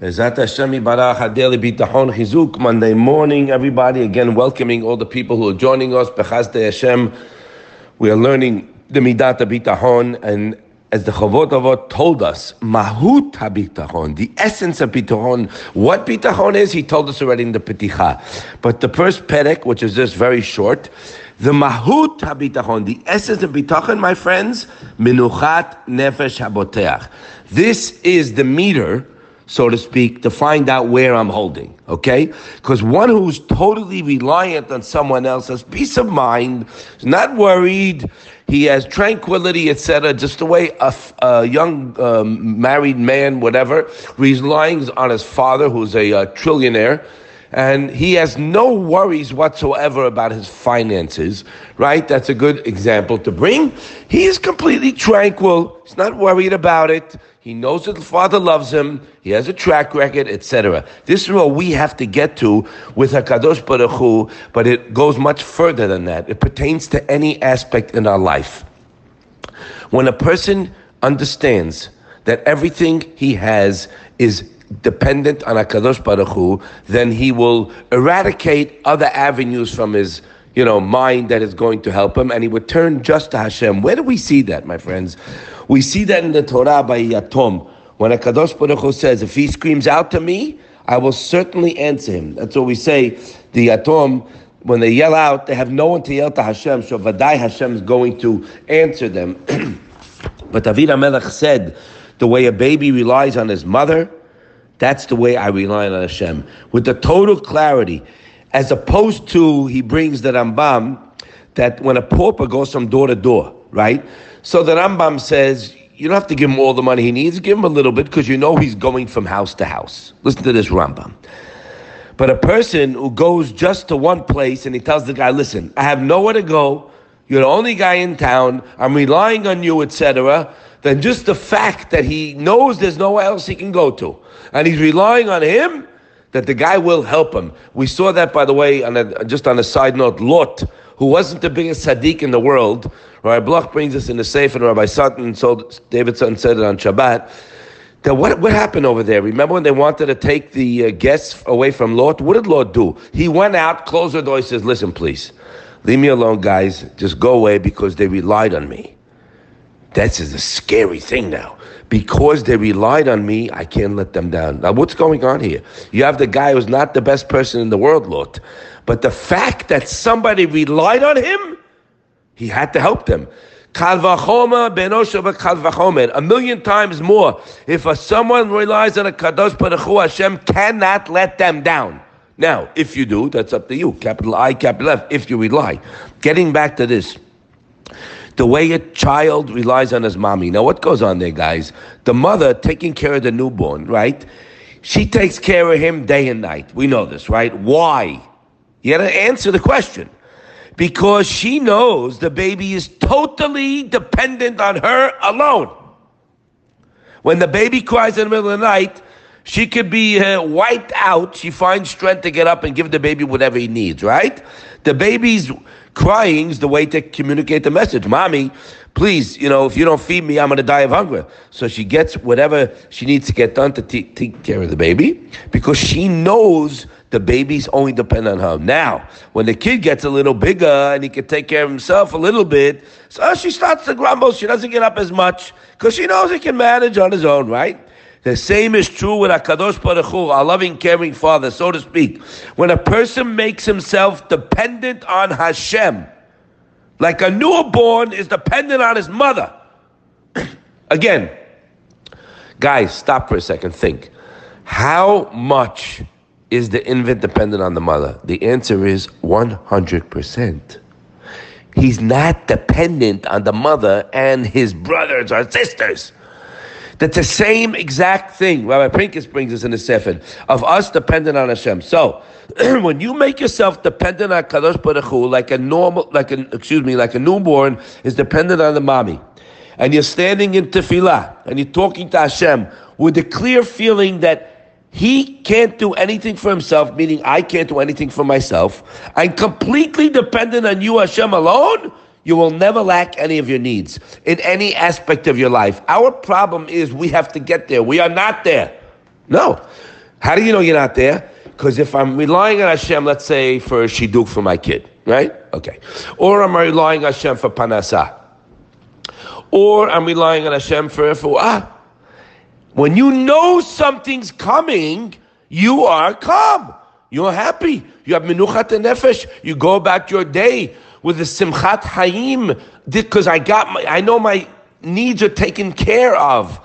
Ezat Hashem Barach Hadeli Bitachon Chizuk Monday morning, everybody. Again, welcoming all the people who are joining us. Bechazde Hashem. We are learning the Midat Bitachon, and as the Chavot Avot told us, Mahut HaBitachon, the essence of Bitachon. What Bitachon is, he told us already in the Peticha. But the first Perek, which is just very short, the Mahut HaBitachon, the essence of Bitachon, my friends, Minuchat Nefesh HaBoteach. This is the meter so to speak, to find out where I'm holding. Okay? Because one who's totally reliant on someone else has peace of mind, is not worried, he has tranquility, etc. Just the way a, a young um, married man, whatever, relying on his father, who's a, a trillionaire and he has no worries whatsoever about his finances, right? That's a good example to bring. He is completely tranquil. He's not worried about it. He knows that the Father loves him. He has a track record, etc. This is what we have to get to with Hakadosh Baruch Hu, but it goes much further than that. It pertains to any aspect in our life. When a person understands that everything he has is dependent on Hakadosh Baruch Hu, then he will eradicate other avenues from his you know, mind that is going to help him, and he would turn just to Hashem. Where do we see that, my friends? We see that in the Torah by Yatom, when Hakadosh Baruch Hu says, "If he screams out to me, I will certainly answer him." That's what we say. The Yatom, when they yell out, they have no one to yell to Hashem, so Vadai Hashem is going to answer them. but David Amelech said, the way a baby relies on his mother that's the way I rely on Hashem. With the total clarity, as opposed to, he brings the Rambam, that when a pauper goes from door to door, right? So the Rambam says, you don't have to give him all the money he needs, give him a little bit because you know he's going from house to house. Listen to this Rambam. But a person who goes just to one place and he tells the guy, listen, I have nowhere to go, you're the only guy in town, I'm relying on you, etc., then just the fact that he knows there's nowhere else he can go to and he's relying on him, that the guy will help him. We saw that, by the way, on a, just on a side note, Lot, who wasn't the biggest tzaddik in the world. Rabbi Bloch brings us in the sefer, and Rabbi Sutton, so David Sutton said it on Shabbat. That what, what happened over there? Remember when they wanted to take the uh, guests away from Lot? What did Lot do? He went out, closed the door, he says, Listen, please, leave me alone, guys. Just go away because they relied on me. That's a scary thing now. Because they relied on me, I can't let them down. Now, what's going on here? You have the guy who's not the best person in the world, Lot. But the fact that somebody relied on him, he had to help them. A million times more. If a, someone relies on a Kadosh Baruch Hashem cannot let them down. Now, if you do, that's up to you. Capital I, capital F, if you rely. Getting back to this the way a child relies on his mommy. Now, what goes on there, guys? The mother taking care of the newborn, right? She takes care of him day and night. We know this, right? Why? You got to answer the question. Because she knows the baby is totally dependent on her alone. When the baby cries in the middle of the night, she could be uh, wiped out. She finds strength to get up and give the baby whatever he needs, right? The baby's crying is the way to communicate the message. Mommy, please, you know, if you don't feed me, I'm going to die of hunger. So she gets whatever she needs to get done to take care of the baby because she knows the baby's only dependent on her. Now, when the kid gets a little bigger and he can take care of himself a little bit, so she starts to grumble. She doesn't get up as much because she knows he can manage on his own, right? The same is true with Akadosh Baruch Hu, our loving, caring Father, so to speak. When a person makes himself dependent on Hashem, like a newborn is dependent on his mother. Again, guys, stop for a second. Think. How much is the infant dependent on the mother? The answer is 100%. He's not dependent on the mother and his brothers or sisters. That's the same exact thing. Rabbi Pincus brings us in the Sefer of us dependent on Hashem. So, when you make yourself dependent on Kadosh Baruch Hu, like a normal, like an excuse me, like a newborn is dependent on the mommy, and you're standing in tefillah and you're talking to Hashem with the clear feeling that he can't do anything for himself, meaning I can't do anything for myself. I'm completely dependent on you, Hashem alone you will never lack any of your needs in any aspect of your life. Our problem is we have to get there. We are not there. No. How do you know you're not there? Because if I'm relying on Hashem, let's say for a shidduch for my kid, right? Okay. Or I'm relying on Hashem for parnassa. Or I'm relying on Hashem for ah. When you know something's coming, you are calm. You're happy. You have menuchat nefesh. You go about your day with the simchat hayim because I got my, I know my needs are taken care of.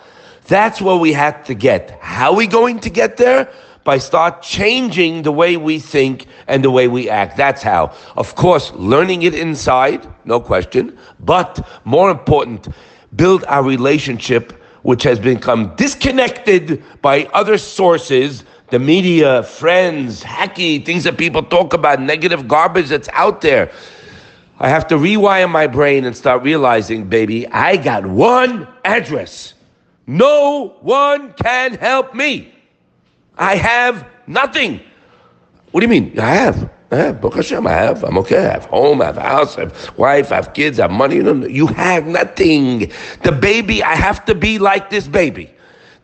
That's where we have to get. How are we going to get there? By start changing the way we think and the way we act. That's how. Of course, learning it inside, no question. But more important, build our relationship, which has become disconnected by other sources the media, friends, hacky, things that people talk about, negative garbage that's out there. I have to rewire my brain and start realizing, baby, I got one address. No one can help me. I have nothing. What do you mean? I have. I have. Hashem, I have. I'm okay. I have home, I have house, I have wife, I have kids, I have money. You have nothing. The baby, I have to be like this baby.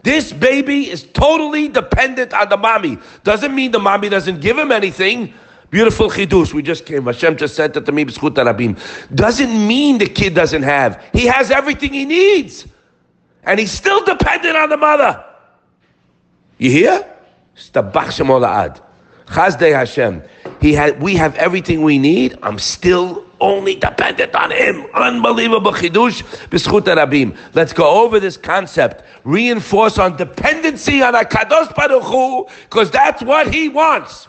This baby is totally dependent on the mommy. Doesn't mean the mommy doesn't give him anything. Beautiful chidush. We just came. Hashem just said that to me. Doesn't mean the kid doesn't have. He has everything he needs. And he's still dependent on the mother. You hear? Stabach Shemola'ad. Chazdei Hashem. He had, we have everything we need. I'm still only dependent on Him. Unbelievable chidush b'schut rabim. Let's go over this concept. Reinforce on dependency on Hakadosh Baruch Hu, because that's what He wants.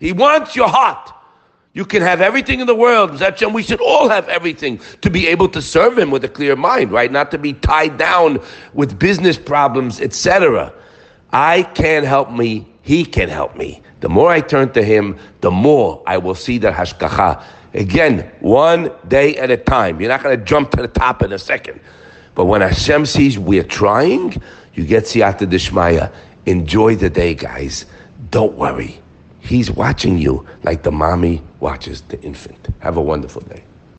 He wants your heart. You can have everything in the world. We should all have everything to be able to serve Him with a clear mind, right? Not to be tied down with business problems, etc. I can't help me. He can help me. The more I turn to Him, the more I will see that hashgacha. Again, one day at a time. You're not going to jump to the top in a second. But when Hashem sees we're trying, you get siyata dishmaya. Enjoy the day, guys. Don't worry. He's watching you like the mommy watches the infant. Have a wonderful day.